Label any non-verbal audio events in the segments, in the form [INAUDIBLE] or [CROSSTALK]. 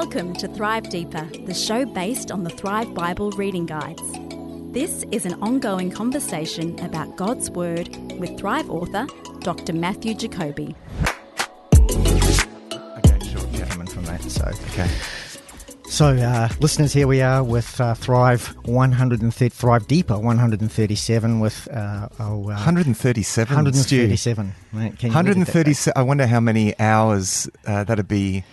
Welcome to Thrive Deeper, the show based on the Thrive Bible reading guides. This is an ongoing conversation about God's Word with Thrive author Dr. Matthew Jacoby. Okay, sure. Yeah. coming from that. So, Okay. so uh, listeners, here we are with uh, Thrive 130, Thrive Deeper 137 with uh, oh, uh, 137. 137. Mate, can you look at that, mate? 137. I wonder how many hours uh, that'd be.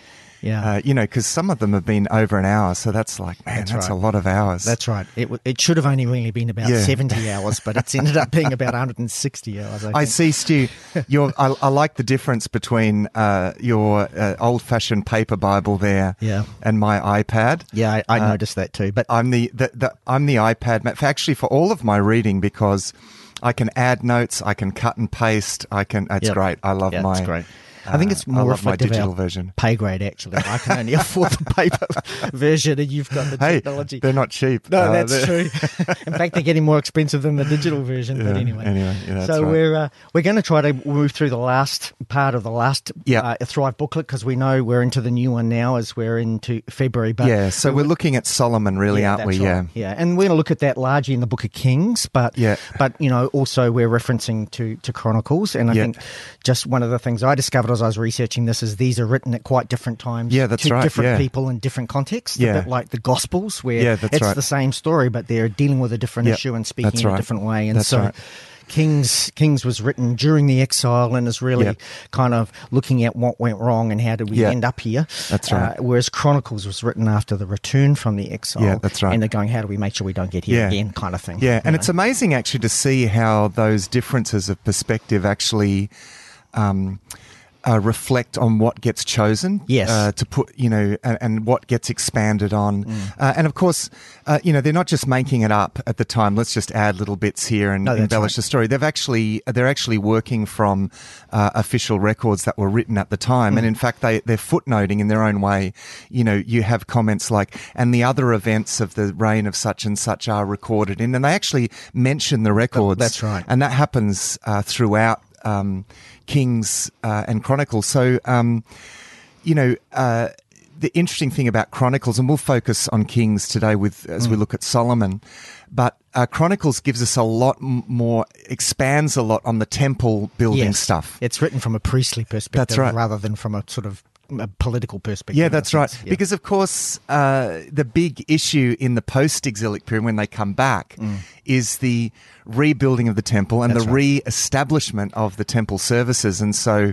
Yeah. Uh, you know, because some of them have been over an hour, so that's like, man, That's that's, right. a lot of hours. That's right. It, w- it should have only really been about Yeah. 70 hours, but it's ended up being about 160 hours. I, I see, Stu. Your, I, I like the difference between uh, your uh, old-fashioned paper Bible there, Yeah. and my iPad. Yeah, I, I Uh, noticed that too. But I'm the, the, the I'm the iPad. Actually, for all of my reading, because I can add notes, I can cut and paste. I can. It's Yep. great. I love yeah, my. it's great. I think uh, it's more I love my digital version. pay grade, actually. I can only [LAUGHS] afford the paper [LAUGHS] version, and you've got the Hey, technology. they're not cheap. No, Uh, that's true. [LAUGHS] In fact, they're getting more expensive than the digital version. but anyway, anyway, yeah, so right. we're uh, we're going to try to move through the last part of the last Yeah. uh, Thrive booklet because we know we're into the new one now as we're into February. But yeah, so we're looking at Solomon, really, yeah, aren't we? that's Yeah. right. yeah, and we're going to look at that largely in the Book of Kings, but Yeah. but you know also we're referencing to to Chronicles, and I Yeah. think just one of the things I discovered as I was researching this is these are written at quite different times. Yeah, that's to right, Different yeah. people in different contexts. Yeah. a bit like the Gospels, where Yeah, it's right. the same story, but they're dealing with a different Yeah, issue and speaking in a different way. And That's so. right. Kings Kings was written during the exile and is really Yeah. kind of looking at what went wrong and how did we Yeah. end up here. That's right. Uh, whereas Chronicles was written after the return from the exile. Yeah, that's right. And they're going, how do we make sure we don't get here Yeah. again, kind of thing. Yeah, and you it's amazing actually to see how those differences of perspective actually um, uh, reflect on what gets chosen. Yes. Uh, to put, you know, and, and what gets expanded on. Mm. Uh, and of course, uh, you know, they're not just making it up at the time. Let's just add little bits here and No, embellish right. the story. They've actually, they're actually working from uh, official records that were written at the time. Mm. And in fact, they, they're footnoting in their own way. You know, you have comments like, and the other events of the reign of such and such are recorded in, and they actually mention the records. that's right. And that happens uh, throughout um, Kings uh, and Chronicles. So, um, you know, uh, the interesting thing about Chronicles, and we'll focus on Kings today with as Mm. we look at Solomon, but uh, Chronicles gives us a lot more, expands a lot on the temple building Yes. stuff. It's written from a priestly perspective right. rather than from a sort of a political perspective. Yeah, that's right. Yeah. Because of course, uh, the big issue in the post-exilic period when they come back is the rebuilding of the temple and Mm. That's the right. re-establishment of the temple services, and so.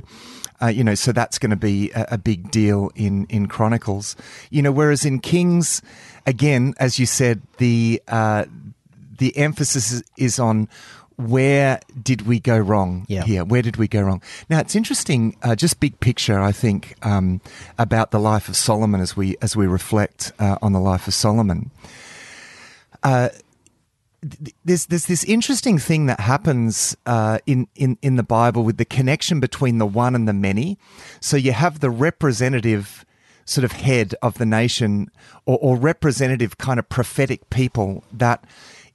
Uh, you know, so that's going to be a, a big deal in in Chronicles. You know, whereas in Kings, again, as you said, the uh, the emphasis is, is on where did we go wrong Yeah. here? Where did we go wrong? Now it's interesting, uh, just big picture. I think um, about the life of Solomon as we as we reflect uh, on the life of Solomon. Uh, th- there's there's this interesting thing that happens uh, in in in the Bible with the connection between the one and the many. So you have the representative sort of head of the nation or, or representative kind of prophetic people that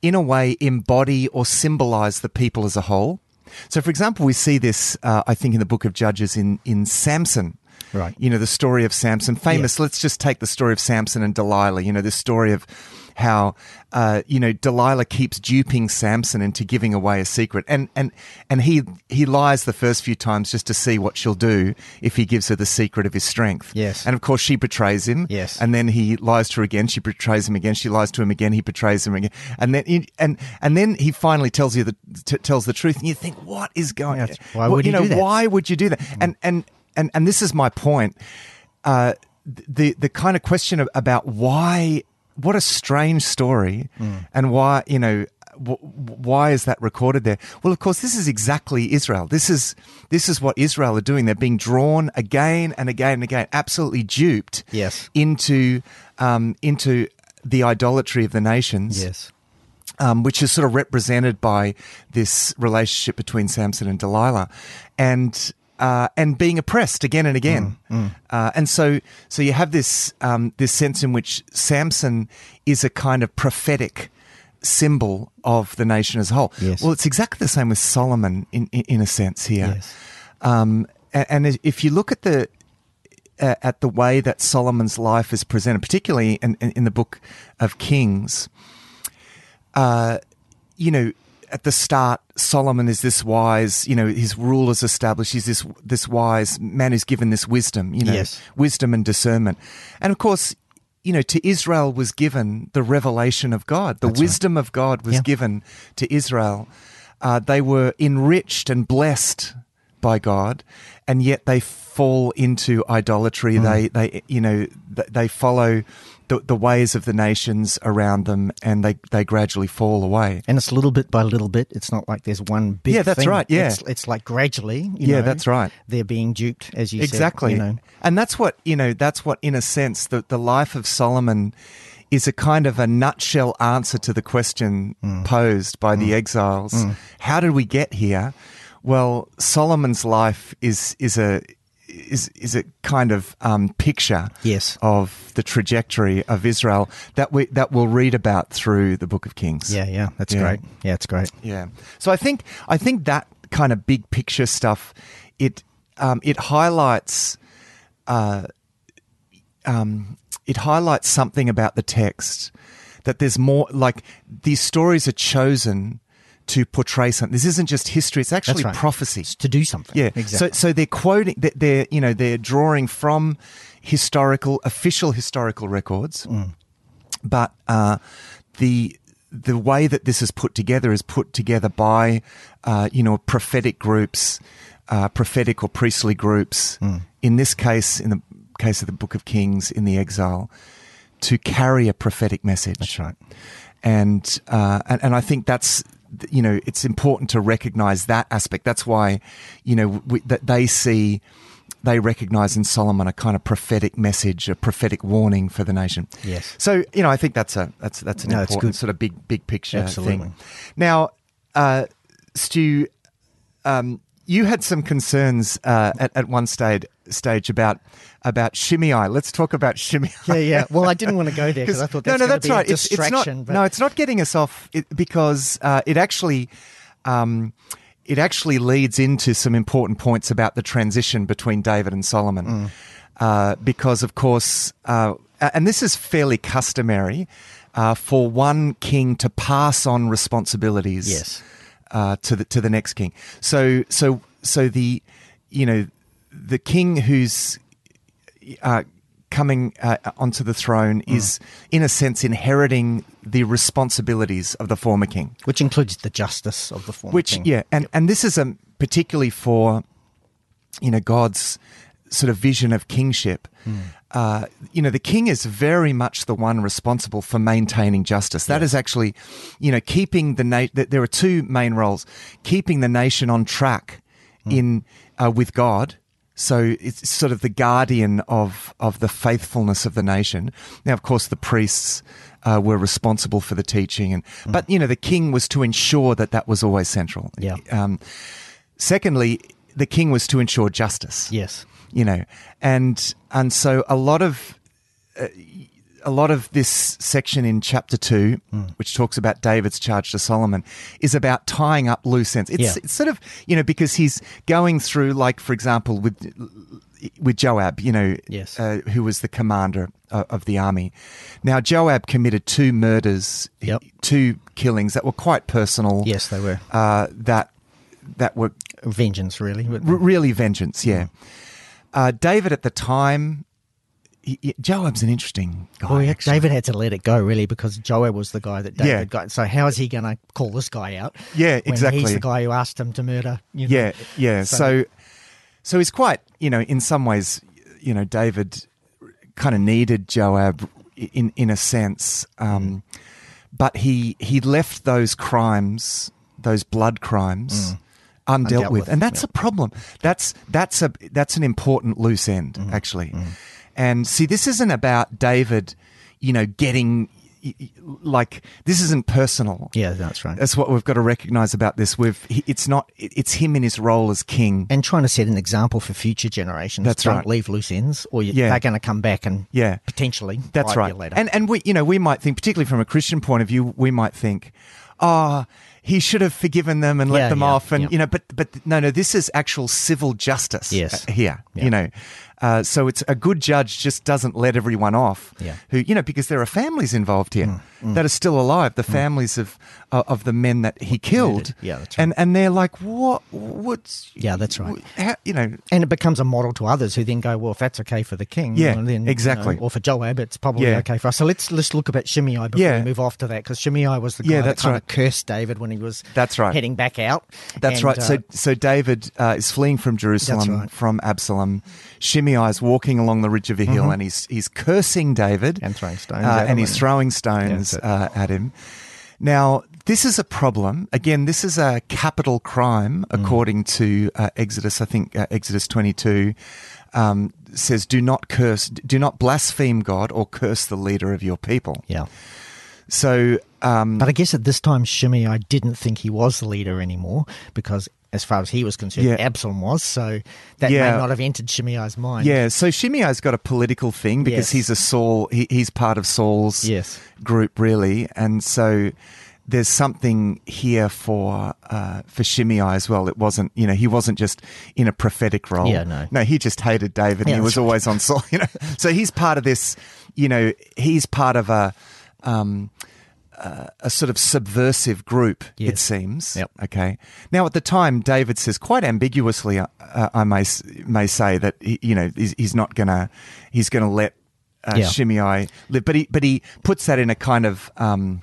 in a way embody or symbolize the people as a whole. So, for example, we see this, uh, I think, in the book of Judges in, in Samson. Right. You know, the story of Samson. Famous. Let's just take the story of Samson and Delilah. You know, the story of how, uh, you know, Delilah keeps duping Samson into giving away a secret. And, and, and he, he lies the first few times just to see what she'll do if he gives her the secret of his strength. Yes. And of course, she betrays him. Yes. And then he lies to her again. She betrays him again. She lies to him again. He betrays him again. And then, he, and, and then he finally tells you the, t- tells the truth. And you think, what is going Yes. Why Well, would you know, do that? why would you do that? And, and, and, and this is my point. Uh, the, the kind of question of, about why, what a strange story and why, you know, why is that recorded there? Well, of course, this is exactly Israel. This is this is what Israel are doing. They're being drawn again and again and again, absolutely duped Yes. into um, into the idolatry of the nations Yes. um, which is sort of represented by this relationship between Samson and Delilah, and uh, and being oppressed again and again. Mm, Uh, and so, so you have this um, this sense in which Samson is a kind of prophetic symbol of the nation as a whole. Yes. Well, it's exactly the same with Solomon in in, in a sense here. Yes. Um, and, and if you look at the uh, at the way that Solomon's life is presented, particularly in, in, in the book of Kings, uh, you know, at the start, Solomon is this wise, you know, his rule is established. He's this this wise man who's given this wisdom, you know, Yes. wisdom and discernment. And of course, you know, to Israel was given the revelation of God. The wisdom of God was Yeah. given to Israel. Uh, they were enriched and blessed by God, and yet they fall into idolatry. Mm. They, they, you know, they follow the, the ways of the nations around them, and they, they gradually fall away. And it's little bit by little bit. It's not like there's one big. Yeah, that's thing. right, yeah. it's, it's like gradually. You Yeah, know, that's right. They're being duped, as you exactly said. You know, and that's what you know that's what in a sense the, the life of solomon is a kind of a nutshell answer to the question Mm. posed by the exiles how did we get here well solomon's life is is a is is a kind of um, picture Yes. of the trajectory of Israel that we that we'll read about through the Book of Kings. yeah, yeah, that's Yeah. great. Yeah, it's great. Yeah. So I think I think that kind of big picture stuff it um, it highlights uh, um, it highlights something about the text that there's more like these stories are chosen to portray something. This isn't just history; it's actually right. prophecy. It's to do something. Yeah. exactly. So so they're quoting they- they're you know they're drawing from historical official historical records, Mm. but uh, the the way that this is put together is put together by uh, you know prophetic groups, uh, prophetic or priestly groups. Mm. In this case, in the case of the Book of Kings, in the exile, to carry a prophetic message that's right. and uh, and and I think that's you know it's important to recognize that aspect. That's why you know we, that they see they recognize in Solomon a kind of prophetic message, a prophetic warning for the nation. Yes. So you know I think that's a that's that's an No, important sort of big big picture Absolutely. thing. Now, uh, Stu, um, you had some concerns uh, at at one stage stage about about Shimei. Let's talk about Shimei. Yeah, yeah. Well, I didn't want to go there because I [LAUGHS] thought that's no, no, that's right. It's, it's distraction. not. but No, it's not getting us off it, because uh, it actually, um, it actually leads into some important points about the transition between David and Solomon, Mm. uh, because of course, uh, and this is fairly customary uh, for one king to pass on responsibilities. Yes. Uh, to the to the next king. So so so the you know the king who's uh, coming uh, onto the throne Mm. is, in a sense, inheriting the responsibilities of the former king. which includes the justice of the former Which, king. yeah, and and this is um, particularly for, you know, God's sort of vision of kingship. Hmm. Uh, you know, the king is very much the one responsible for maintaining justice. That is actually, you know, keeping the nation. There are two main roles: keeping the nation on track Hmm. in uh, with God. So it's sort of the guardian of of the faithfulness of the nation. Now, of course, the priests uh, were responsible for the teaching, and but you know, the king was to ensure that that was always central. Yeah. Um, secondly, the king was to ensure justice Yes. you know and and so a lot of uh, a lot of this section in chapter 2 which talks about David's charge to Solomon is about tying up loose ends it's, Yeah. it's sort of you know because he's going through like for example with with Joab you know Yes. uh, who was the commander of, of the army now Joab committed two murders Yep. two killings that were quite personal Yes, they were. uh, that that were Vengeance, really. R- really vengeance, yeah. Uh, David at the time, Joab's an interesting guy. Well, yeah. David had to let it go, really, because Joab was the guy that David Yeah. got. So how is he going to call this guy out? Yeah, exactly. He's the guy who asked him to murder. You know? Yeah, yeah. So- So, so he's quite, you know, in some ways, you know, David kind of needed Joab in in a sense, um, but he he left those crimes, those blood crimes. Undealt, Undealt with. with, and that's yeah. a problem. That's that's a that's an important loose end, Mm-hmm. actually. And see, this isn't about David, you know, getting like this isn't personal. Yeah, that's right. That's what we've got to recognize about this. We've it's not it's him in his role as king. and trying to set an example for future generations. That's Don't right. leave loose ends, or you, Yeah. they're going to come back and Yeah. potentially That's right. later. And and we you know we might think particularly from a Christian point of view we might think, ah. he should have forgiven them and let Yeah, them yeah, off, and you know, but but no, no, this is actual civil justice Yes. here. You know, Uh, so it's a good judge just doesn't let everyone off. Yeah. Who you know because there are families involved here that are still alive. The families of uh, of the men that he killed. Yeah, that's right. And and they're like, what? What's? Yeah, that's right. How, you know. And it becomes a model to others who then go, well, if that's okay for the king, Yeah, then, you exactly. know, or for Joab, it's probably Yeah. okay for us. So let's let's look about Shimei before Yeah. we move off to that, because Shimei was the guy Yeah, that kind right. of cursed David when he was That's right. heading back out. That's And, right. uh, so, so David uh, is fleeing from Jerusalem right. from Absalom. Shimei is walking along the ridge of a hill, and he's he's cursing David Mm-hmm. And throwing stones uh, at him and he's throwing stones Yeah, uh, at him. Now, this is a problem. Again, this is a capital crime, Mm. according to uh, Exodus. I think uh, Exodus twenty-two um, says, "Do not curse, do not blaspheme God or curse the leader of your people." yeah. So, um, But I guess at this time, Shimei didn't think he was the leader anymore because, as far as he was concerned, Yeah. Absalom was. So that Yeah. may not have entered Shimei's mind. Yeah, so Shimei's got a political thing because Yes. he's a Saul. He, he's part of Saul's Yes. group, really, and so there's something here for uh, for Shimei as well. It wasn't, you know, he wasn't just in a prophetic role. Yeah, no. no, he just hated David. and he was right. always on Saul. [LAUGHS] You know, so he's part of this. You know, he's part of a. Um, uh, a sort of subversive group, it seems. Yep. Okay. Now, at the time, David says quite ambiguously, uh, uh, I may may say that he, you know he's, he's not gonna he's gonna let uh, Yeah. Shimei live, but he but he puts that in a kind of um,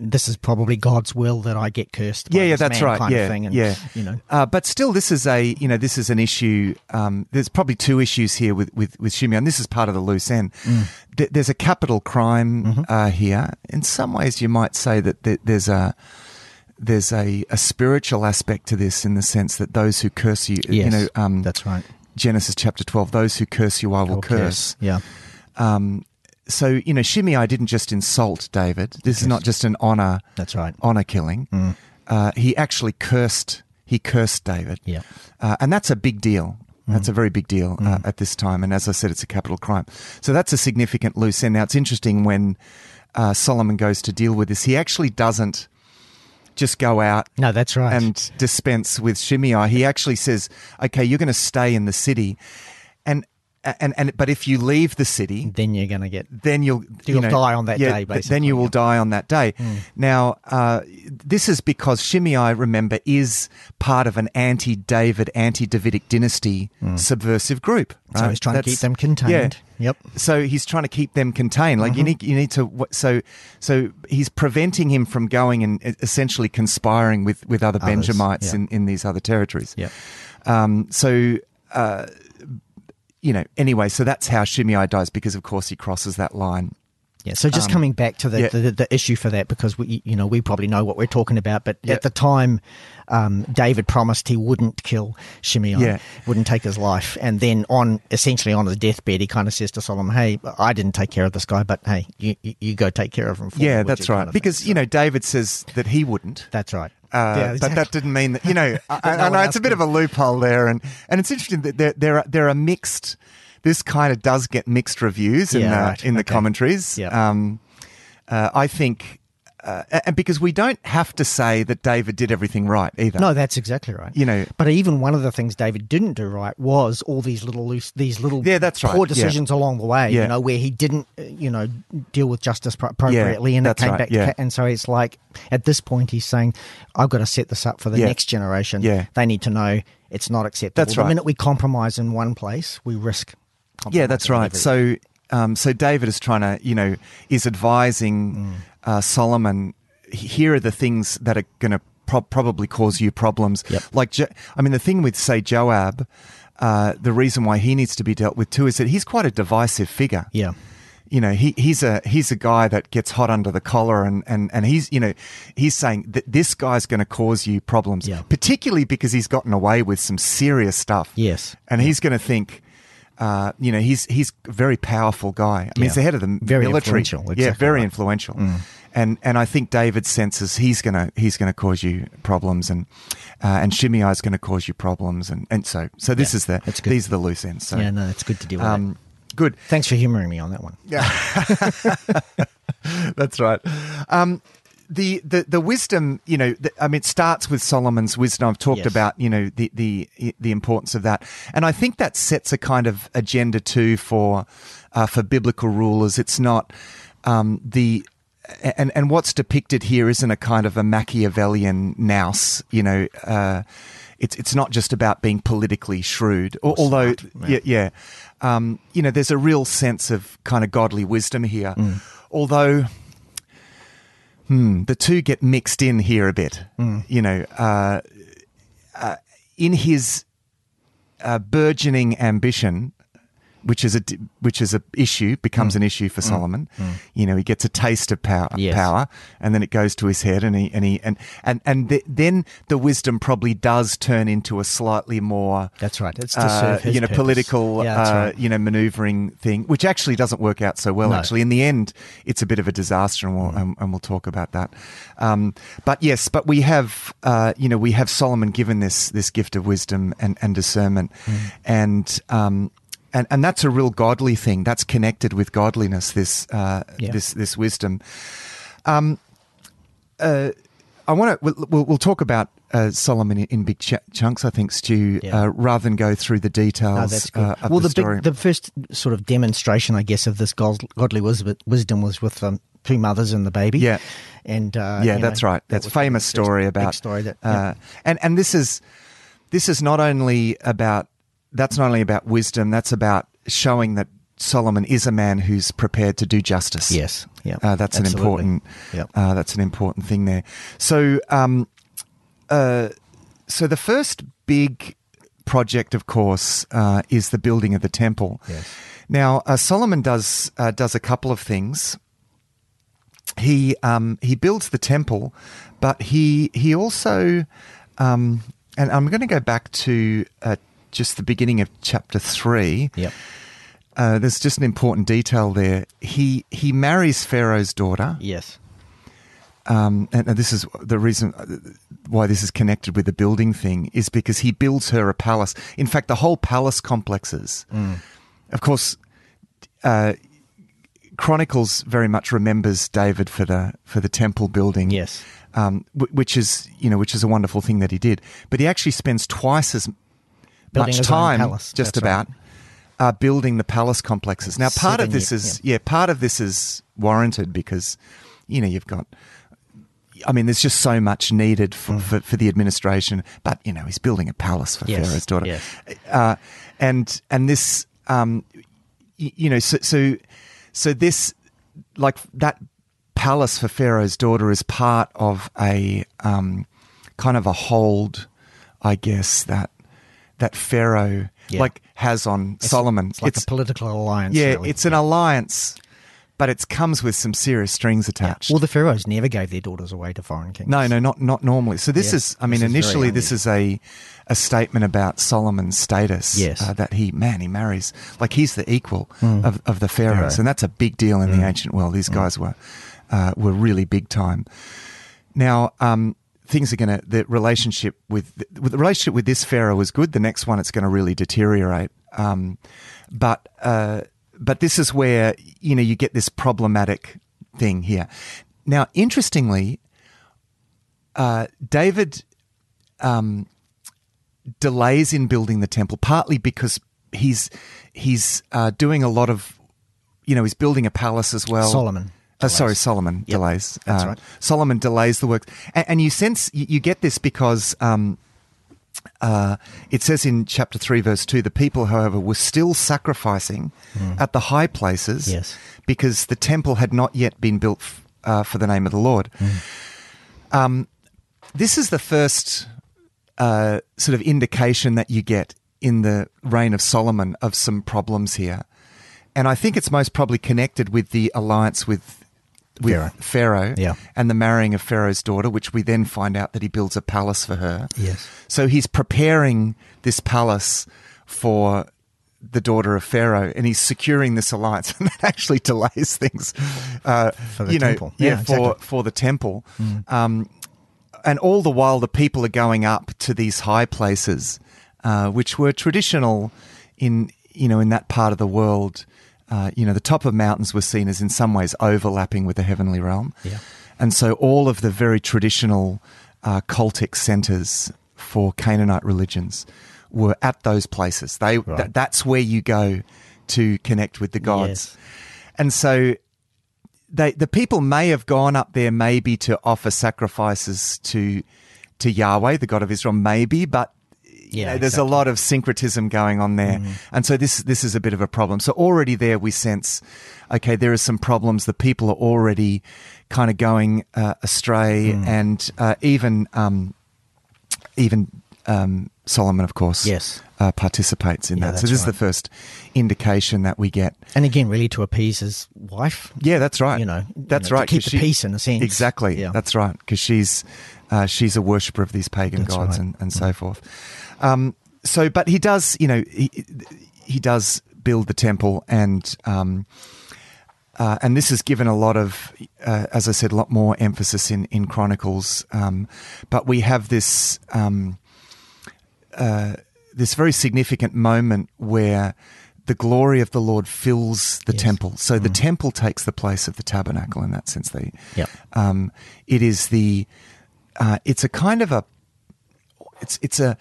This is probably God's will that I get cursed. By yeah, yeah, that's right, Kind yeah, of thing. And, yeah, You know. Uh, but still, this is a you know this is an issue. Um, there's probably two issues here with with with and this is part of the loose end. Mm. Th- there's a capital crime Mm-hmm. uh, here. In some ways, you might say that th- there's a there's a, a spiritual aspect to this in the sense that those who curse you, you know, um, that's right. Genesis chapter 12, those who curse you, I will Or curse. Yeah. Um, so, you know, Shimei didn't just insult David. This is not just an honor, That's right. honor killing. Mm. Uh, he actually cursed, he cursed David. Yeah. Uh, and that's a big deal. Mm. That's a very big deal uh, at this time. And as I said, it's a capital crime. So that's a significant loose end. Now, it's interesting when uh, Solomon goes to deal with this, he actually doesn't just go out No, that's right. and dispense with Shimei. He actually says, "Okay, you're going to stay in the city, and and and but if you leave the city, then you're going to get. then you'll you You'll know, die on that yeah, day, th- Then you will yeah. die on that day. Now, uh, this is because Shimei, remember, is part of an anti-David, anti-Davidic dynasty subversive group. So he's trying to keep them contained. Yeah. Yep. So he's trying to keep them contained. Like Mm-hmm. you need, you need to. So, so he's preventing him from going and essentially conspiring with with other Others, Benjamites yeah. in in these other territories. Yep. Um, so, uh, you know, anyway, so that's how Shimei dies because, of course, he crosses that line. Yeah. So just Um, coming back to the, yeah. the the issue for that, because we you know we probably know what we're talking about, but Yeah. at the time, um, David promised he wouldn't kill Shimei, Yeah. wouldn't take his life, and then on essentially on his deathbed, he kind of says to Solomon, "Hey, I didn't take care of this guy, but hey, you you, you go take care of him." For me," Yeah, would that's right. because thing. you know, David says that he wouldn't. that's right. Uh, yeah, But that didn't mean that you know. [LAUGHS] I, I know it's a bit of a loophole there, and and it's interesting that there there are, there are mixed. This kind of does get mixed reviews in Yeah, the right. in the Okay. commentaries. Yeah. Um, uh, I think, uh, and because we don't have to say that David did everything right either. No, that's exactly right. You know- but even one of the things David didn't do right was all these little loose, these little Yeah, that's right. poor Yeah. decisions along the way. Yeah. You know, where he didn't, uh, you know, deal with justice pro- appropriately, and it came right. back. Yeah. And so it's like at this point he's saying, "I've got to set this up for the Yeah. next generation. Yeah. They need to know it's not acceptable. That's The minute we compromise in one place, we risk. Yeah, that's right. So, um, so David is trying to, you know, is advising Mm. Uh, Solomon. Here are the things that are going to pro- probably cause you problems. Yep. Like, Jo- I mean, the thing with say Joab, uh, the reason why he needs to be dealt with too is that he's quite a divisive figure. yeah, You know, he, he's a he's a guy that gets hot under the collar, and, and, and he's you know he's saying that this guy's going to cause you problems, Yeah. particularly because he's gotten away with some serious stuff. Yes. and he's going to think, uh, you know, he's he's a very powerful guy. I mean, he's the head of the Very military. influential, Yeah, very right. Mm. influential. And and I think David senses he's gonna he's gonna cause you problems, and uh, and Shimei is going to cause you problems, and, and so so this Yeah, is the these are the loose ends. So yeah. No, it's good to deal with. um, good. Thanks for humouring me on that one. Yeah, [LAUGHS] that's right. Um, the, the the wisdom, you know, the, I mean, it starts with Solomon's wisdom. I've talked Yes. about, you know, the the the importance of that, and I think that sets a kind of agenda too for uh, for biblical rulers. It's not um, the and and what's depicted here isn't a kind of a Machiavellian nous, you know. Uh, it's it's not just about being politically shrewd, al- although smart, yeah, yeah. Um, you know, there's a real sense of kind of godly wisdom here, although. Hmm, the two get mixed in here a bit. You know, uh, uh, in his uh, burgeoning ambition, which is a which is a issue, becomes an issue for Solomon. You know, he gets a taste of power, Yes. power, and then it goes to his head, and he and he and and and th- then the wisdom probably does turn into a slightly more That's right. It's to uh, his you know, purpose. political, Yeah, uh, right. you know, maneuvering thing, which actually doesn't work out so well. No. Actually, in the end, it's a bit of a disaster, and we'll Mm. and, and we'll talk about that. Um, but yes, but we have, uh, you know, we have Solomon given this this gift of wisdom and, and discernment, Mm. and. Um, and, and that's a real godly thing. That's connected with godliness. This uh, Yeah. this this wisdom. Um, uh, I want to. We'll, we'll, we'll talk about uh, Solomon in, in big ch- chunks. I think, Stu, Yeah. uh, rather than go through the details. No, that's good. Uh, of well, the, the, story. big, the first sort of demonstration, I guess, of this godly wisdom, was with um, two mothers and the baby. Yeah. and uh, yeah, that's know, right. That's was famous story about story that. uh, yeah. and and this is this is not only about that's not only about wisdom. That's about showing that Solomon is a man who's prepared to do justice. Yes, yeah, uh, that's an important. Yep. Uh, that's an important thing there. So, um, uh, so the first big project, of course, uh, is the building of the temple. Yes. Now, uh, Solomon does uh, does a couple of things. He um, he builds the temple, but he he also, um, and I'm going to go back to uh, just the beginning of chapter three. Yep. Uh, there's just an important detail there. He he marries Pharaoh's daughter, Yes. um, and, and this is the reason uh, why this is connected with the building thing is because he builds her a palace. In fact, the whole palace complexes. Mm. Of course, uh, Chronicles very much remembers David for the for the temple building. Yes. um, which is you know which is a wonderful thing that he did. But he actually spends twice as much time, just that's right. about. Uh, building the palace complexes. Now, part of this ye- is yeah. part of this is warranted because you know you've got. I mean, there's just so much needed for, for, for the administration, but you know he's building a palace for Mm. Yes, Pharaoh's daughter, yes. uh, and and this, um, y- you know, so so so this like that palace for Pharaoh's daughter is part of a um, kind of a hold, I guess that that Pharaoh Yeah. like has on It's- Solomon. It's like a political alliance. yeah, really. it's an alliance, but it comes with some serious strings Yeah. attached. Well, the pharaohs never gave their daughters away to foreign kings. no, no, not not normally. So this Yeah, is, I mean, this is initially this is a a statement about Solomon's status. Yes. uh, that he man he marries like he's the equal of, of the pharaohs. Pharaoh. And that's a big deal in the ancient world. These guys were uh, were really big time. Now, um, things are going to the relationship with the, relationship with this pharaoh was good. The next one, it's going to really deteriorate. Um, but uh, but this is where you know you get this problematic thing here. Now, interestingly, uh, David um, delays in building the temple partly because he's he's uh, doing a lot of you know he's building a palace as well. Solomon Uh, sorry. Solomon Yep, delays. that's Uh, right. Solomon delays the work, and, and you sense you, you get this because um, uh, it says in chapter three, verse two, the people, however, were still sacrificing at the high places. Yes. because the temple had not yet been built f- uh, for the name of the Lord. Hmm. Um, this is the first uh, sort of indication that you get in the reign of Solomon of some problems here, and I think it's most probably connected with the alliance with with Pharaoh. Pharaoh, Yeah. and the marrying of Pharaoh's daughter, which we then find out that he builds a palace for her. Yes. So he's preparing this palace for the daughter of Pharaoh, and he's securing this alliance, [LAUGHS] and that actually delays things. Uh, For the you know, temple. yeah, Yeah, for exactly. Mm. for the temple. Um, and all the while, the people are going up to these high places, uh, which were traditional in you know in that part of the world. Uh, you know, the top of mountains were seen as in some ways overlapping with the heavenly realm. Yeah. and so all of the very traditional uh, cultic centers for Canaanite religions were at those places. They Right. th- that's where you go to connect with the gods, Yes. and so they the people may have gone up there maybe to offer sacrifices to to Yahweh, the God of Israel, maybe, but Yeah, know, there's exactly. a lot of syncretism going on there, and so this this is a bit of a problem. So already there we sense, okay, there are some problems. The people are already kind of going uh, astray, and uh, even um, even um, Solomon, of course, Yes. uh, participates in Yeah, that. So this is the first indication that we get. And again, really to appease his wife. Yeah, that's right. You know, that's you know, right. To keep the peace in a sense. Exactly. Yeah. That's right. Because she's uh, she's a worshipper of these pagan That's gods right. and, and so forth. Um, so, but he does, you know, he, he does build the temple and. Um, uh, and this has given a lot of, uh, as I said, a lot more emphasis in in Chronicles. Um, but we have this um, uh, this very significant moment where the glory of the Lord fills the Yes. temple. So the temple takes the place of the tabernacle in that sense. They, Yep. um, it is the, uh, it's a kind of a, it's it's a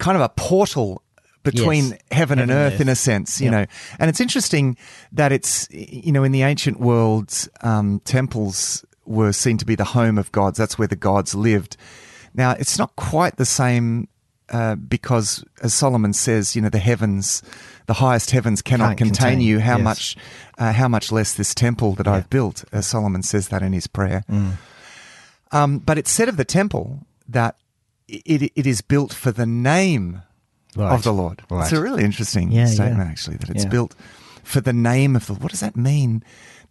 kind of a portal between Yes. heaven, and Heaven and earth, earth. in a sense, you Yep. know. And it's interesting that it's you know in the ancient world, um, temples were seen to be the home of gods. That's where the gods lived. Now it's not quite the same. Uh, because, as Solomon says, you know the heavens, the highest heavens cannot contain, contain, you. How yes. much, uh, how much less this temple that Yeah. I've built? As Solomon says that in his prayer. Mm. Um, but it's said of the temple that it, it is built for the name Right. of the Lord. Right. It's a really interesting Yeah, statement, yeah. actually, that it's Yeah. built for the name of the. What does that mean?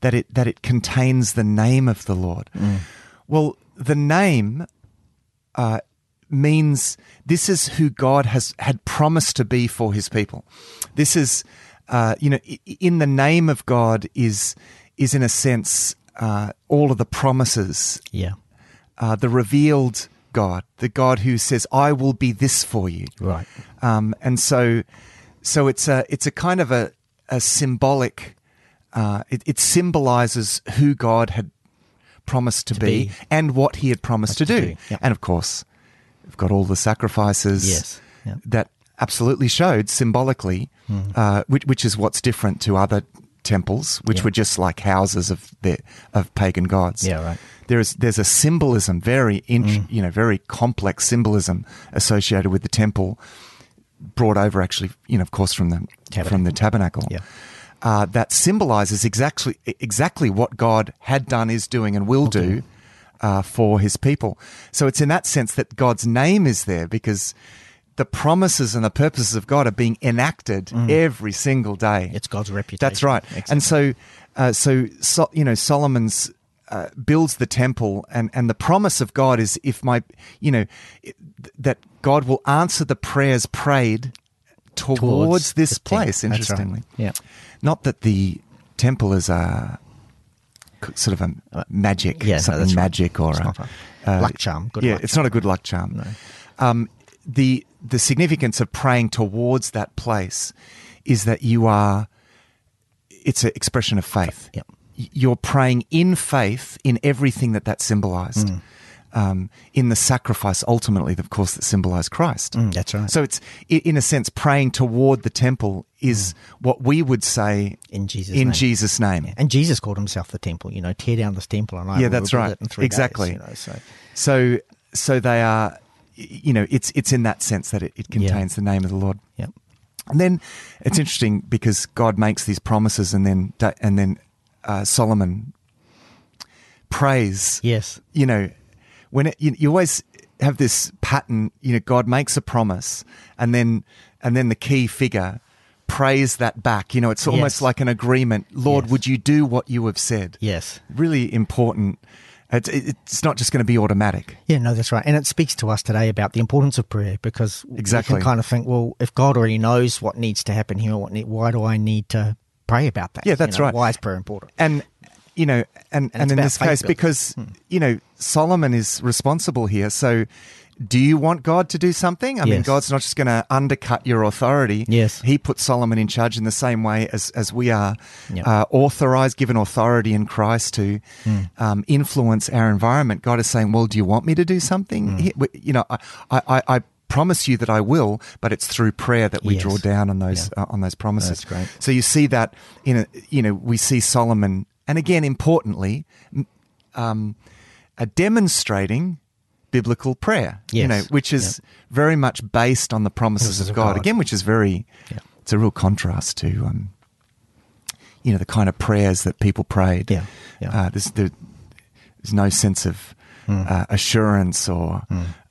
That it that it contains the name of the Lord. Mm. Well, the name uh, means this is who God has had promised to be for His people. This is, uh, you know, in the name of God is is in a sense uh, all of the promises Yeah. uh, the revealed God, the God who says, "I will be this for you," Right. um, and so, so it's a it's a kind of a, a symbolic. Uh, it, it symbolizes who God had promised to, To be, be. and what He had promised to, to do, do, yep. and of course, we've got all the sacrifices Yes. Yep. that absolutely showed symbolically, Hmm. uh, which, which is what's different to other temples, which Yeah. were just like houses of the of pagan gods Yeah, right. there is there's a symbolism very int- Mm. you know very complex symbolism associated with the temple brought over actually you know of course from the from the tabernacle Yeah. uh, that symbolizes exactly exactly what God had done is doing and will do uh, for his people so it's in that sense that God's name is there because the promises and the purposes of God are being enacted every single day It's God's reputation. that's right. Excellent. And so, uh, so, so you know, Solomon's uh, builds the temple, and and the promise of God is if my, you know, that God will answer the prayers prayed towards, this the temple. place. Right. Interestingly, Yeah. not that the temple is a sort of a magic, Uh, yeah, no, something right. magic or It's a, a luck charm, good yeah, luck it's not a good luck charm. No. Um, the the significance of praying towards that place is that you are. It's an expression of faith. Yep. You're praying in faith in everything that that symbolized. Mm. Um, in the sacrifice, ultimately, of course, that symbolized Christ. Mm, that's right. So it's, in a sense, praying toward the temple is what we would say in Jesus' in name. Jesus' name. Yeah. And Jesus called himself the temple. You know, tear down this temple and I Yeah, will that's right. it in three Exactly. Days, you know, so So, so they are, you know, it's it's in that sense that it, it Yeah. contains the name of the Lord. yeah. And then it's interesting because God makes these promises, and then and then uh, Solomon prays. Yes. You know, when it, you, you always have this pattern. You know, God makes a promise, and then and then the key figure prays that back. You know, it's almost Yes. like an agreement. Lord, Yes. would you do what you have said? Yes. Really important. It's, it's not just going to be automatic. Yeah, no, that's right. And it speaks to us today about the importance of prayer because Exactly. we can kind of think, well, if God already knows what needs to happen here, what need, why do I need to pray about that? Yeah, that's You know, right. Why is prayer important? and you know and and, And in this case building. because hmm. you know solomon is responsible here so do you want God to do something? I mean, God's not just going to undercut your authority. Yes. He put Solomon in charge in the same way as, as we are Yep. uh, authorized, given authority in Christ to Hmm. um, influence our environment. God is saying, well, do you want me to do something? He- you know, I, I, I- promise you that I will, but it's through prayer that we Yes. draw down on those uh, on those promises. That's great. So you see that in a, you know, we see Solomon, and again, importantly, um, demonstrating biblical prayer, you know, which is very much based on the promises of of God. God. Again, which is very, Yeah. it's a real contrast to, um, you know, the kind of prayers that people prayed. Yeah, yeah. Uh, there's, there, there's no sense of Hmm. uh, assurance or,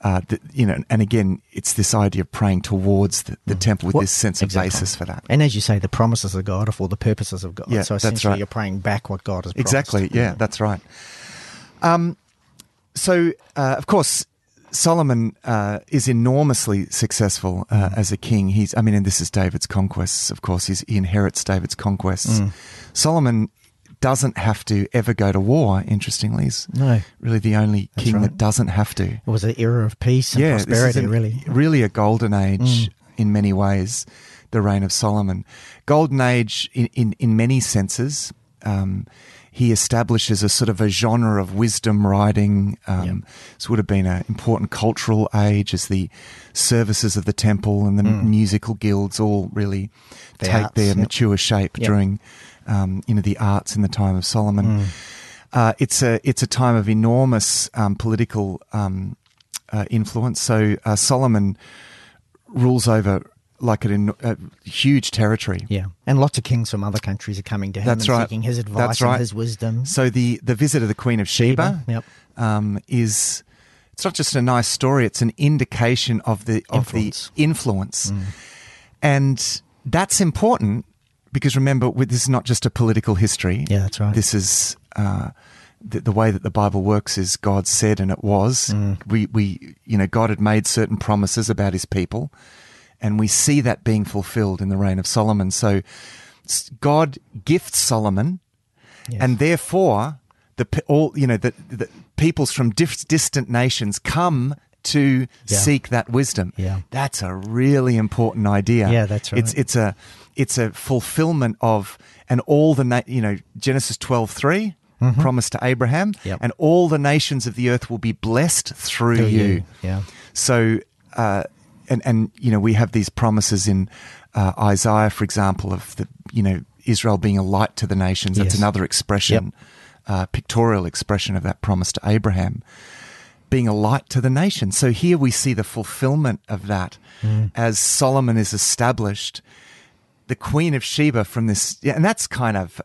uh, th- you know, and again, it's this idea of praying towards the, the temple with What- this sense of Hmm. basis for that. And as you say, the promises of God are for the purposes of God. Yeah, so that's essentially, right. you're praying back what God has promised. Exactly. Yeah, that's right. Um, so, uh, of course, Solomon uh, is enormously successful uh, as a king. He's, I mean, and this is David's conquests. Of course, he's, he inherits David's conquests. Solomon doesn't have to ever go to war. Interestingly, he's No. really the only That's king right. that doesn't have to. It was an era of peace and yeah, prosperity, an- really. really a golden age in many ways. The reign of Solomon, golden age in in, in many senses. Um, he establishes a sort of a genre of wisdom writing. Um, This would have been an important cultural age as the services of the temple and the musical guilds all really The take arts, their yep. mature shape Yep. during um, you know the arts in the time of Solomon. Uh, it's a it's a time of enormous um, political um, uh, influence. So uh, Solomon rules over like an, a huge territory. Yeah. And lots of kings from other countries are coming to him That's and right. seeking his advice That's right. and his wisdom. So the the visit of the Queen of Sheba, Yep. um, is it's not just a nice story; it's an indication of the of Influence. the influence, and that's important because remember, this is not just a political history. Yeah, that's right. This is. Uh, the, the way that the Bible works is God said and it was. Mm. We, we, you know, God had made certain promises about his people, and we see that being fulfilled in the reign of Solomon. So God gifts Solomon Yes. and therefore the all you know the, the peoples from dif- distant nations come to Yeah. seek that wisdom. Yeah. that's a really important idea. Yeah, that's right. it's it's a it's a fulfillment of and all the na- you know Genesis twelve three. Promise to Abraham, Mm-hmm. Yep. and all the nations of the earth will be blessed through, Through you. you. Yeah. So, uh, and and you know, we have these promises in uh, Isaiah, for example, of the you know Israel being a light to the nations. That's Yes. another expression, uh, pictorial expression of that promise to Abraham, being a light to the nations. So here we see the fulfillment of that Mm. as Solomon is established, the Queen of Sheba from this, yeah, and that's kind of.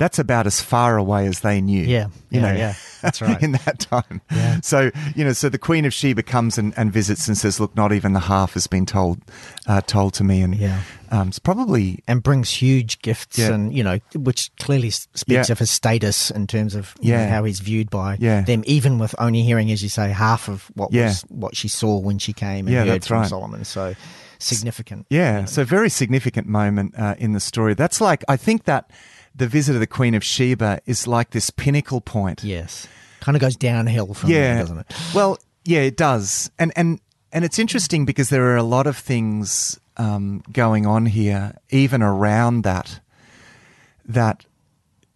That's about as far away as they knew. Yeah, you yeah, know, yeah. That's [LAUGHS] right. in that time. Yeah. So you know, so the Queen of Sheba comes and, and visits and says, "Look, not even the half has been told uh, told to me." And Yeah. um, it's probably and brings huge gifts Yeah. and you know which clearly speaks Yeah. of his status in terms of you know, Yeah. how he's viewed by Yeah. them even with only hearing as you say half of what Yeah. was what she saw when she came and Yeah, heard that's from right. Solomon so significant yeah. you know. So very significant moment uh, in the story. That's like I think that the visit of the Queen of Sheba is like this pinnacle point. yes kind of goes downhill from yeah, there doesn't it Well, yeah, it does, and and and it's interesting because there are a lot of things um, going on here, even around that. That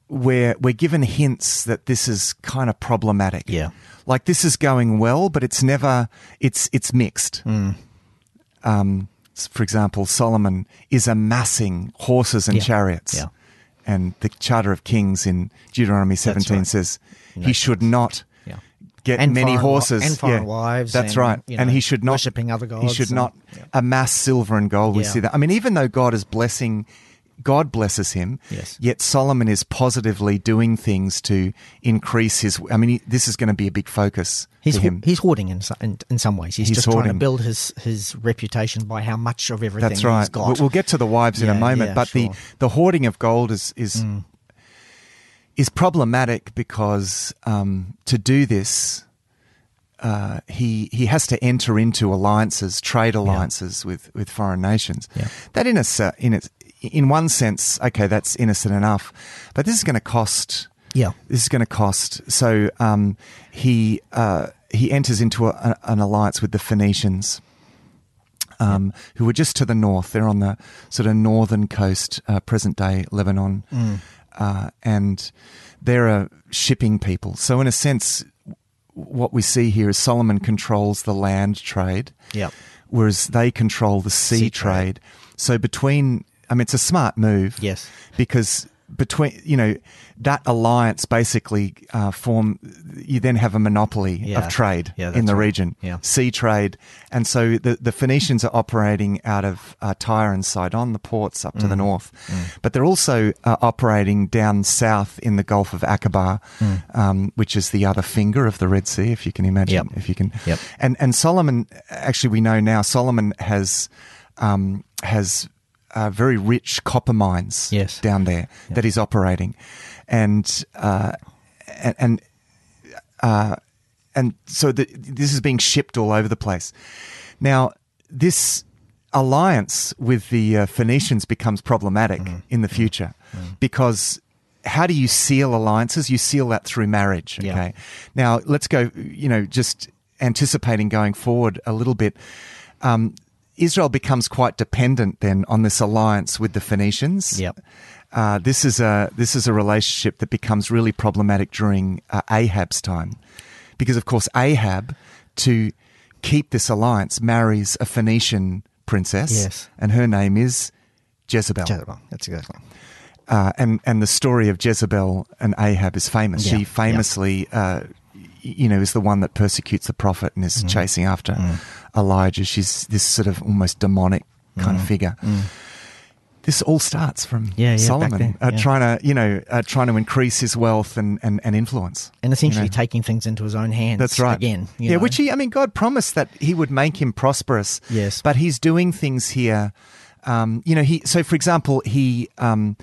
we're we're given hints that this is kind of problematic. Yeah. like this is going well, but it's never it's it's mixed. Mm. Um, for example, Solomon is amassing horses and Yeah. chariots. Yeah. And the Charter of Kings in Deuteronomy 17 right. says he should not yeah get And many wi- horses and foreign Yeah, wives That's and, right, you and he should not worshipping other gods. He should and- not yeah. amass silver and gold. We see that. I mean, even though God is blessing, God blesses him. Yes. Yet Solomon is positively doing things to increase his. I mean, he, this is going to be a big focus He's, for him. he's hoarding in, in, in some ways. He's, He's just trying to build his, his reputation by how much of everything That's right. he's got. We'll, we'll get to the wives in a moment, yeah, but the sure. Mm. the hoarding of gold is is is problematic because um, to do this, uh, he he has to enter into alliances, trade alliances with with foreign nations. Yeah. That in a in its in one sense, okay, that's innocent enough, but this is going to cost. Yeah. This is going to cost. So um, he uh, he enters into a, an alliance with the Phoenicians, um, who were just to the north. They're on the sort of northern coast, uh, present day Lebanon, uh, and they're a shipping people. So, in a sense, what we see here is Solomon controls the land trade, Yep. whereas they control the sea, Sea trade. trade. So, between, I mean, it's a smart move Yes. because between you know that alliance basically uh, form you then have a monopoly Yeah. of trade Yeah, in the right. region Yeah. sea trade and so the, the phoenicians are operating out of uh, tyre and sidon the ports up to Mm. the north but they're also uh, operating down south in the gulf of aqaba um, which is the other finger of the red sea if you can imagine Yep. if you can Yep. and and solomon actually we know now solomon has um, has uh, very rich copper mines Yes. down there that he's operating, and uh, and and, uh, and so the, this is being shipped all over the place. Now, this alliance with the uh, Phoenicians becomes problematic Mm-hmm. in the future because how do you seal alliances? You seal that through marriage. Yeah. Okay. Now let's go. You know, just anticipating going forward a little bit. Um, Israel becomes quite dependent then on this alliance with the Phoenicians. Yep. Uh, this is a this is a relationship that becomes really problematic during uh, Ahab's time, because of course Ahab, to keep this alliance, marries a Phoenician princess, Yes. and her name is Jezebel. Jezebel. That's exactly. Uh, and and the story of Jezebel and Ahab is famous. Yeah, She famously, uh, you know, is the one that persecutes the prophet and Mm. is chasing after Elijah. She's this sort of almost demonic kind Mm. of figure. This all starts from Yeah, yeah, Solomon then, uh, trying to, you know, uh, trying to increase his wealth and, and, and influence. And essentially You know? taking things into his own hands. That's right. Again. yeah, know. which he, I mean, God promised that He would make him prosperous. Yes. but He's doing things here. Um, you know, he. So, for example, he um,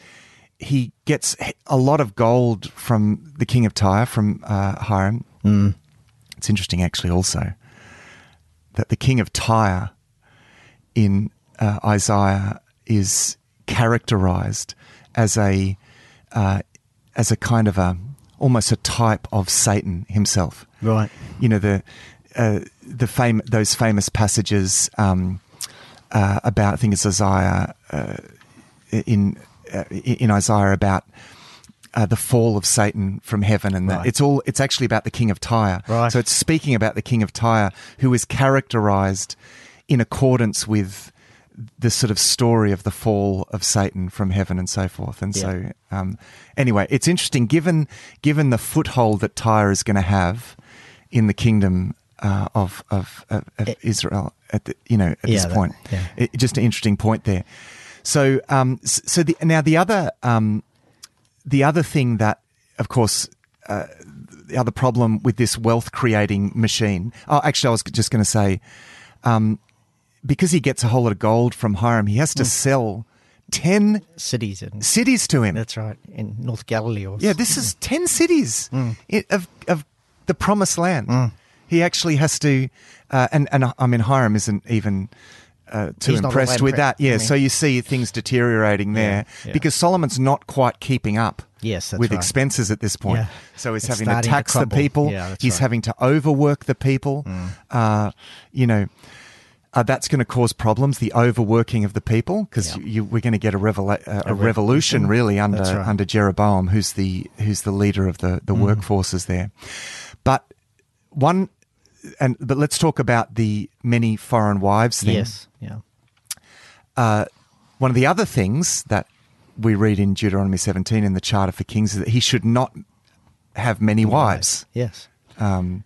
he gets a lot of gold from the king of Tyre, from uh, Hiram. Mm. It's interesting, actually, also that the king of Tyre in uh, Isaiah is characterized as a uh, as a kind of a almost a type of Satan himself. Right. You know the uh, the fame those famous passages um, uh, about I think it's Isaiah uh, in uh, in Isaiah about. Uh, the fall of Satan from heaven, and the, Right. it's all. It's actually about the king of Tyre. Right. So it's speaking about the king of Tyre, who is characterized in accordance with the sort of story of the fall of Satan from heaven and so forth. And so, um, anyway, it's interesting given given the foothold that Tyre is going to have in the kingdom uh, of of, of, of It- Israel at the, you know at Yeah, this that- point. yeah. It- just an interesting point there. So, um, so the, now the other um, the other thing that, of course, uh, the other problem with this wealth creating machine. Oh, actually, I was just going to say, um, because he gets a whole lot of gold from Hiram, he Mm. has to sell ten Cities. And, cities to him. that's right. In North Galilee. Or Yeah, this is ten cities Mm. of of the promised land. He actually has to, uh, and and I mean Hiram isn't even. Uh, too He's impressed with that, yeah. I mean- so you see things deteriorating there yeah. because Solomon's not quite keeping up Yes, with right. expenses at this point. Yeah. So he's It's having to starting to tax the people. Yeah, he's right. Mm. having to overwork the people. Uh, you know, uh, that's going to cause problems. The overworking of the people, because Yeah. you, we're going to get a, revela- uh, a, A revolution revolution. really under right. under Jeroboam, who's the who's the leader of the the Mm. workforces there. But one, and but let's talk about the many foreign wives thing Yes. Uh, one of the other things that we read in Deuteronomy 17 in the Charter for Kings is that he should not have many wives. Yes. Um,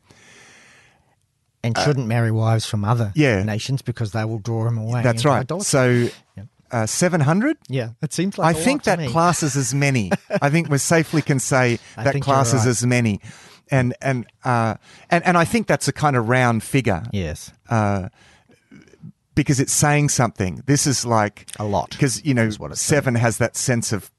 And shouldn't marry wives from other yeah. nations because they will draw him away. that's right. idolatry. So, Yep. uh, 700? yeah, it seems like I think that classes as many. [LAUGHS] I think we safely can say that classes right. as many. And, and, uh, and, and I think that's a kind of round figure. Yes. Uh, because it's saying something. This is like A lot, Because you know, is what it's seven has that sense of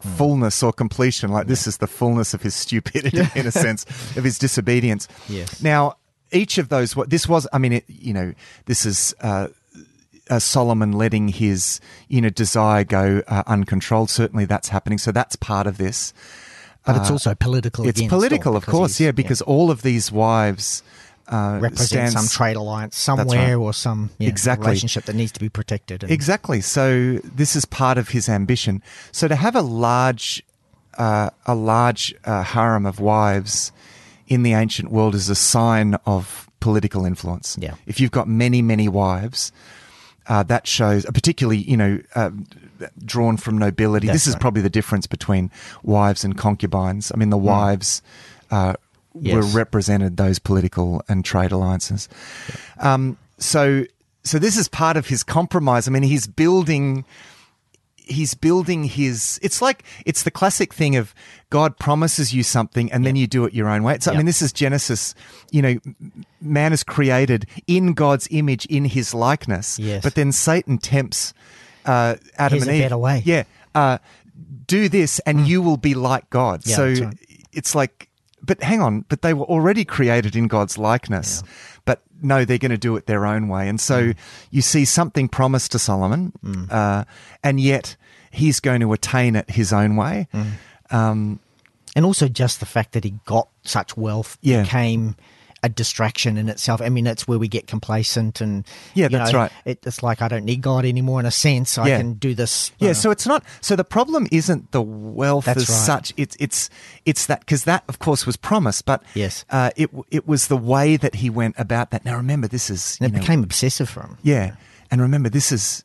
fullness or completion. Like this is the fullness of his stupidity, [LAUGHS] in a sense, of his disobedience. Yes. Now, each of those, what this was, I mean, it, you know, this is. Uh, uh, Solomon letting his you know desire go uh, uncontrolled. Certainly, that's happening. So that's part of this. But it's also political. It's political, of course, yeah, because all of these wives uh, represent stands some trade alliance somewhere or some yeah, Exactly. relationship that needs to be protected. And, Exactly. So this is part of his ambition. So to have a large, uh, a large uh, harem of wives in the ancient world is a sign of political influence. Yeah. If you've got many, many wives, uh, that shows, particularly you know, uh, drawn from nobility. That's this is right. probably the difference between wives and concubines. I mean, the wives. Uh, were Mm. Represented those political and trade alliances. Um, so, so this is part of his compromise. I mean, he's building, he's building his. It's like it's the classic thing of God promises you something and then you do it your own way. So, I mean, this is Genesis. You know, man is created in God's image, in His likeness. Yes. But then Satan tempts uh, Adam Here's and Eve. better way. Yeah. Uh, do this and you will be like God. Mm. So right. it's like, but hang on, but they were already created in God's likeness. But no, they're going to do it their own way. And so Mm. you see something promised to Solomon, uh, and yet he's going to attain it his own way. Mm. Um, and also just the fact that he got such wealth Yeah. became a distraction in itself. I mean, that's where we get complacent and Yeah, that's know, right. It, it's like I don't need God anymore in a sense. I can do this. Yeah, uh, so it's not. So the problem isn't the wealth That's as right. such. It's it's it's that because that of course was promised, but Yes. uh, it it was the way that he went about that. Now remember, this is you it know, became obsessive for him. yeah, and remember, this is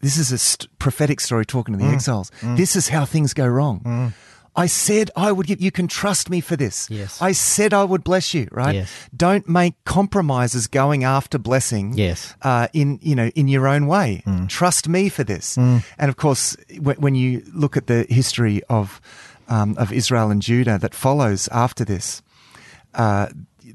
this is a st- prophetic story talking to Mm. the exiles. This is how things go wrong. I said I would give. You can trust me for this. Yes. I said I would bless you. Right. Yes. Don't make compromises going after blessing Yes. uh, in you know in your own way. Mm. Trust me for this. And of course, when, when you look at the history of um, of Israel and Judah that follows after this, uh,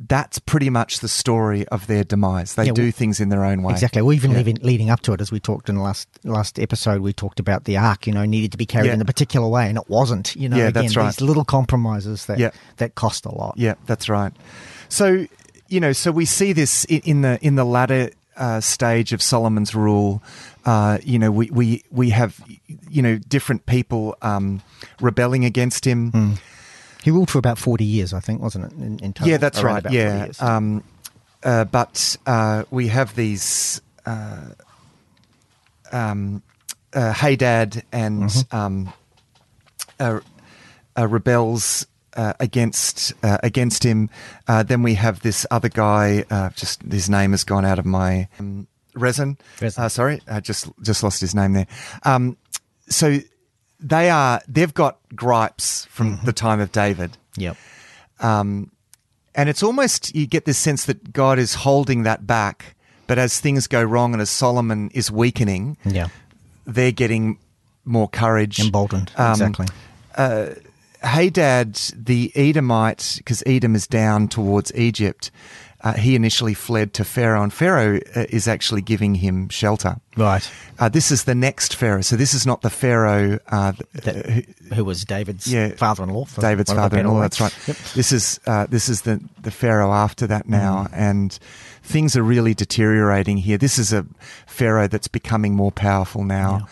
that's pretty much the story of their demise. They Yeah, do well- things in their own way. Exactly. Well, even Yeah. leading, leading up to it, as we talked in the last last episode, we talked about the ark. You know, needed to be carried Yeah. in a particular way, and it wasn't. You know, Yeah, again, that's right. these little compromises that that cost a lot. Yeah, that's right. So you know, so we see this in the in the latter uh, stage of Solomon's rule. Uh, you know, we, we we have you know different people um, rebelling against him. He ruled for about forty years, I think, wasn't it? In, in total? Yeah, that's right. 40 Yeah, um, uh, but uh, we have these uh, um, uh, Hadad and Mm-hmm. um, uh, uh, rebels uh, against uh, against him. Uh, then we have this other guy. Uh, just his name has gone out of my um. Rezin. Uh, sorry, I just just lost his name there. Um, so they are they've got gripes from Mm-hmm. the time of David. yep. Um, and it's almost you get this sense that God is holding that back. But as things go wrong and as Solomon is weakening, Yeah. they're getting more courage. Emboldened. Um, exactly. Uh, Hadad, the Edomite, because Edom is down towards Egypt, uh, he initially fled to Pharaoh, and Pharaoh uh, is actually giving him shelter. Right. Uh, this is the next Pharaoh. So this is not the Pharaoh, uh, That, who- who was David's Yeah. father-in-law? David's want of a better father-in-law. That's right. Yep. This is uh, this is the the Pharaoh after that now, Mm. and things are really deteriorating here. This is a Pharaoh that's becoming more powerful now,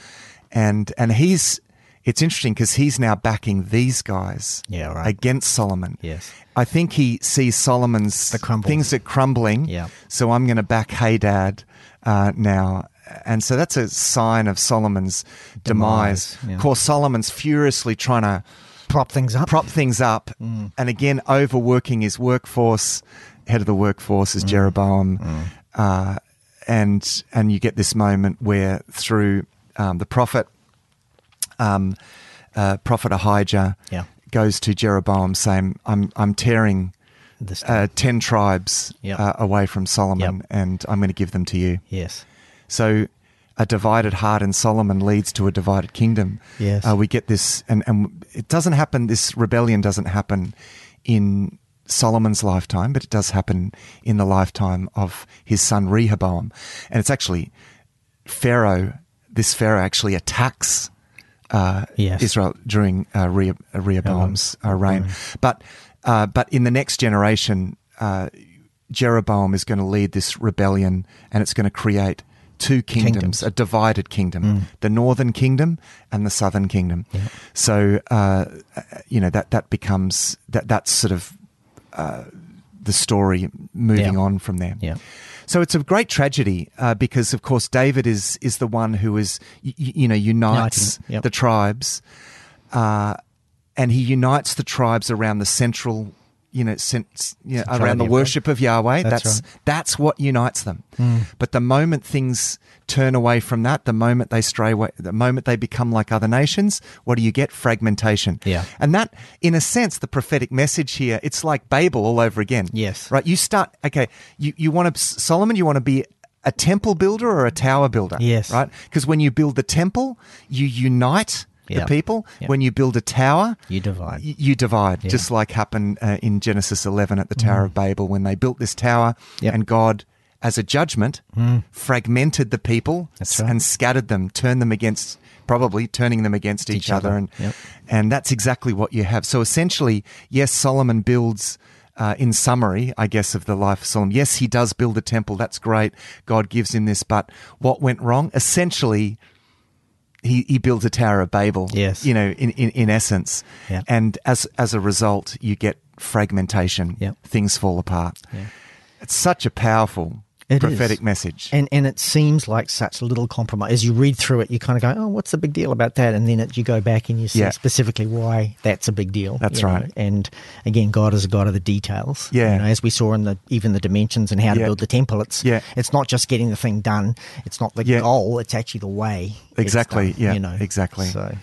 and and he's it's interesting because he's now backing these guys Yeah, right. against Solomon. Yes. I think he sees Solomon's things are crumbling. Yeah. So I'm going to back Hadad uh, now. And so that's a sign of Solomon's demise. Demise, yeah. Of course, Solomon's furiously trying to Prop things up. prop things up, Mm. and again overworking his workforce. Head of the workforce Mm. is Jeroboam, uh, and and you get this moment where through um, the prophet, um, uh, prophet Ahijah, Yeah. goes to Jeroboam saying, "I'm I'm tearing." Uh, ten tribes Yep. uh, away from Solomon, Yep. and I'm going to give them to you. yes. So, a divided heart in Solomon leads to a divided kingdom. Yes. Uh, we get this, and, and it doesn't happen, this rebellion doesn't happen in Solomon's lifetime, but it does happen in the lifetime of his son Rehoboam. And it's actually Pharaoh, this Pharaoh actually attacks uh, Yes. Israel during uh, Rehob- uh, Rehoboam's uh, reign. But, uh, but in the next generation, uh, Jeroboam is going to lead this rebellion and it's going to create two kingdoms, Kingdoms. a divided kingdom, Mm. the northern kingdom and the southern kingdom. So, uh, you know, that, that becomes, that, that's sort of uh, the story moving Yeah. on from there. Yeah. So it's a great tragedy uh, because, of course, David is is the one who is y- y- you know unites yep. the tribes, uh, and he unites the tribes around the central, you know, cent, you know around the worship of Yahweh. That's That's right. that's what unites them. Hmm. But the moment things turn away from that, the moment they stray away, the moment they become like other nations, what do you get? Fragmentation. Yeah. And that, in a sense, the prophetic message here, it's like Babel all over again. Yes. Right. You start, okay, you, you want to, Solomon, you want to be a temple builder or a tower builder? Yes. Right. Because when you build the temple, you unite Yeah. the people. Yeah. When you build a tower, You divide. y- you divide, Yeah. just like happened uh, in Genesis 11 at the Tower of Babel when they built this tower Yep. and God, as a judgment, fragmented the people right. and scattered them, turned them against, probably turning them against each, Each other. other. And, Yep. and that's exactly what you have. So essentially, yes, Solomon builds. Uh, in summary, I guess, of the life of Solomon, yes, he does build a temple. That's great. God gives him this, but what went wrong? Essentially, he, he builds a Tower of Babel. Yes. You know, in, in, in essence. Yeah. And as as a result, you get fragmentation. Yep. Things fall apart. Yeah. It's such a powerful It prophetic is. message. And and it seems like such little compromise. As you read through it, you kind of go, "Oh, what's the big deal about that?" And then it, you go back and you see Yeah. specifically why that's a big deal. That's you know. right. And again, God is a God of the details. Yeah. You know, as we saw in the even the dimensions and how to Yeah. build the temple. It's Yeah. it's not just getting the thing done. It's not the Yeah. goal. It's actually the way. Exactly. done, Yeah, You know. exactly. So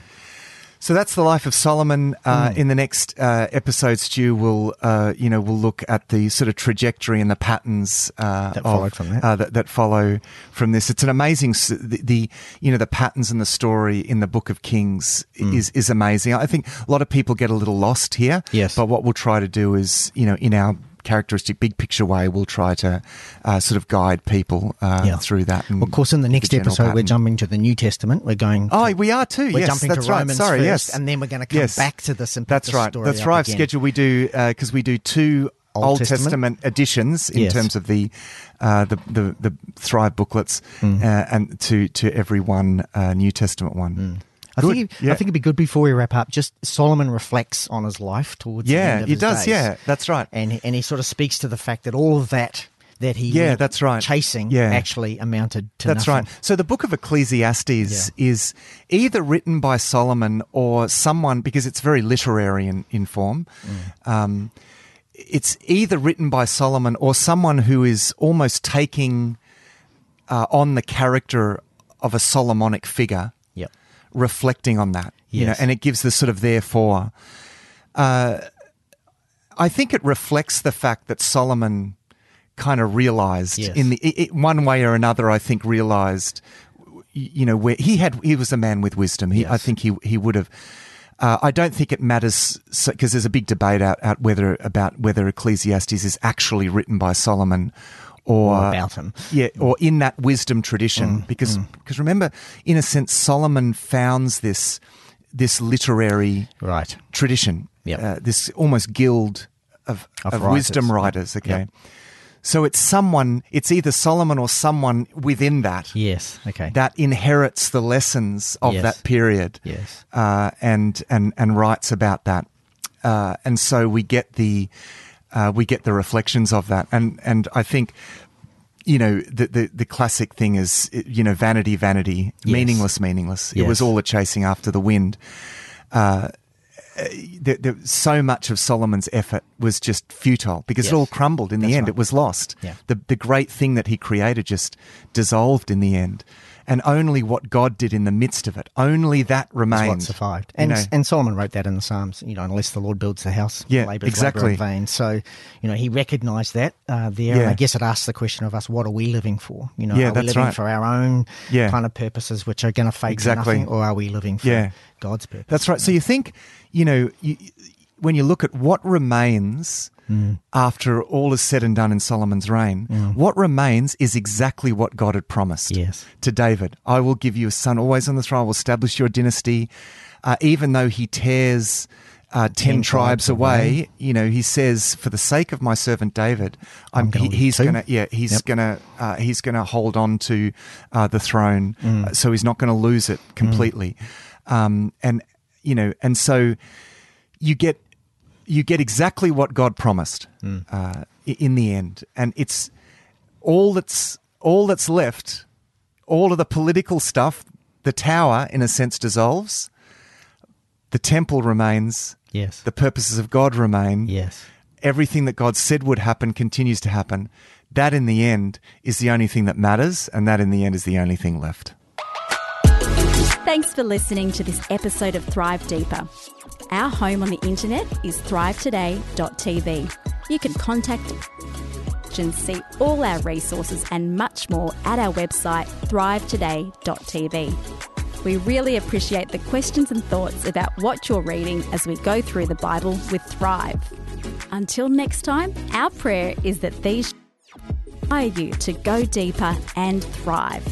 So that's the life of Solomon. Uh, Hmm. In the next uh, episode, Stu will, uh, you know, we'll look at the sort of trajectory and the patterns uh, That of- from that. Uh, that, that follow from this. It's an amazing, the, the you know, the patterns and the story in the Book of Kings Hmm. is is amazing. I think a lot of people get a little lost here. Yes. But what we'll try to do is, you know, in our characteristic big picture way, we'll try to uh, sort of guide people uh, Yeah. through that. and of course, in the next general episode, we're jumping to the New Testament. We're going. Oh, we are too. We're yes, jumping that's to right. Romans Sorry, first, yes, and then we're going to come Yes. back to this. And That's the right. story The up Thrive again. schedule we do because we do two Old Old, Testament? Testament. editions in Yes. terms of the, uh, the the the Thrive booklets, Mm. uh, and to to every one uh, New Testament one. I Good. think, Yeah. I think it'd be good before we wrap up. Just Solomon reflects on his life towards the Yeah, end of he does. days. Yeah, that's right. and he- and he sort of speaks to the fact that all of that that he Yeah, that's right. chasing Yeah. actually amounted to That's nothing. right. So the book of Ecclesiastes is either written by Solomon or someone, because it's very literary in, in form. Mm. Um, it's either written by Solomon or someone who is almost taking uh, on the character of a Solomonic figure. Reflecting on that. You know, and it gives the sort of therefore. Uh, I think it reflects the fact that Solomon kind of realized Yes. in the i i one way or another. I think realized, you know, where he had he was a man with wisdom. He, I think he he would have. Uh, I don't think it matters because there's a big debate out, out whether about whether Ecclesiastes is actually written by Solomon or, Or about him. yeah, or in that wisdom tradition. Mm, because because remember, in a sense, Solomon founds this this literary Right. tradition, Yep. uh, this almost guild of, Of of, writers. wisdom writers. Okay, Yep. so it's someone, it's either Solomon or someone within that Yes. Okay. that inherits the lessons of Yes. that period, yes. uh, and and and writes about that, uh, and so we get the uh, we get the reflections of that, and and I think. You know the, the the classic thing is you know vanity vanity Yes. meaningless meaningless. It was all a chasing after the wind. Uh, there, there, so much of Solomon's effort was just futile because Yes. it all crumbled in the That's end. right. It was lost. Yeah. The the great thing that he created just dissolved in the end, and only what God did in the midst of it, only that what survived. You And know. and Solomon wrote that in the Psalms. You know, unless the Lord builds the house, Yeah, exactly. in vain. So, you know, he recognised that uh, there. And I guess it asks the question of us: What are we living for? You know, Yeah, are we living right. for our own Yeah. kind of purposes, which are going to fade Exactly. nothing, or are we living for Yeah. God's purpose? That's right. So you think, you know, you, when you look at what remains Mm. after all is said and done in Solomon's reign, what remains is exactly what God had promised. Yes. to David. I will give you a son always on the throne. I will establish your dynasty. Uh, even though he tears uh, 10, Ten tribes, away, away. you know, he says, for the sake of my servant David, I'm, I'm gonna he, he's going to, yeah, he's Yep. going to, uh, he's going to hold on to uh, the throne. Mm. Uh, so he's not going to lose it completely. Um, and, you know, and so you get you get exactly what God promised uh, in the end, and it's all that's all that's left. All of the political stuff, the tower, in a sense, dissolves. The temple remains. Yes. The purposes of God remain. yes. Everything that God said would happen continues to happen. That, in the end, is the only thing that matters, and that, in the end, is the only thing left. Thanks for listening to this episode of Thrive Deeper. Our home on the internet is thrivetoday.tv. You can contact and see all our resources and much more at our website thrivetoday.tv. We really appreciate the questions and thoughts about what you're reading as we go through the Bible with Thrive. Until next time, our prayer is that these inspire you to go deeper and thrive.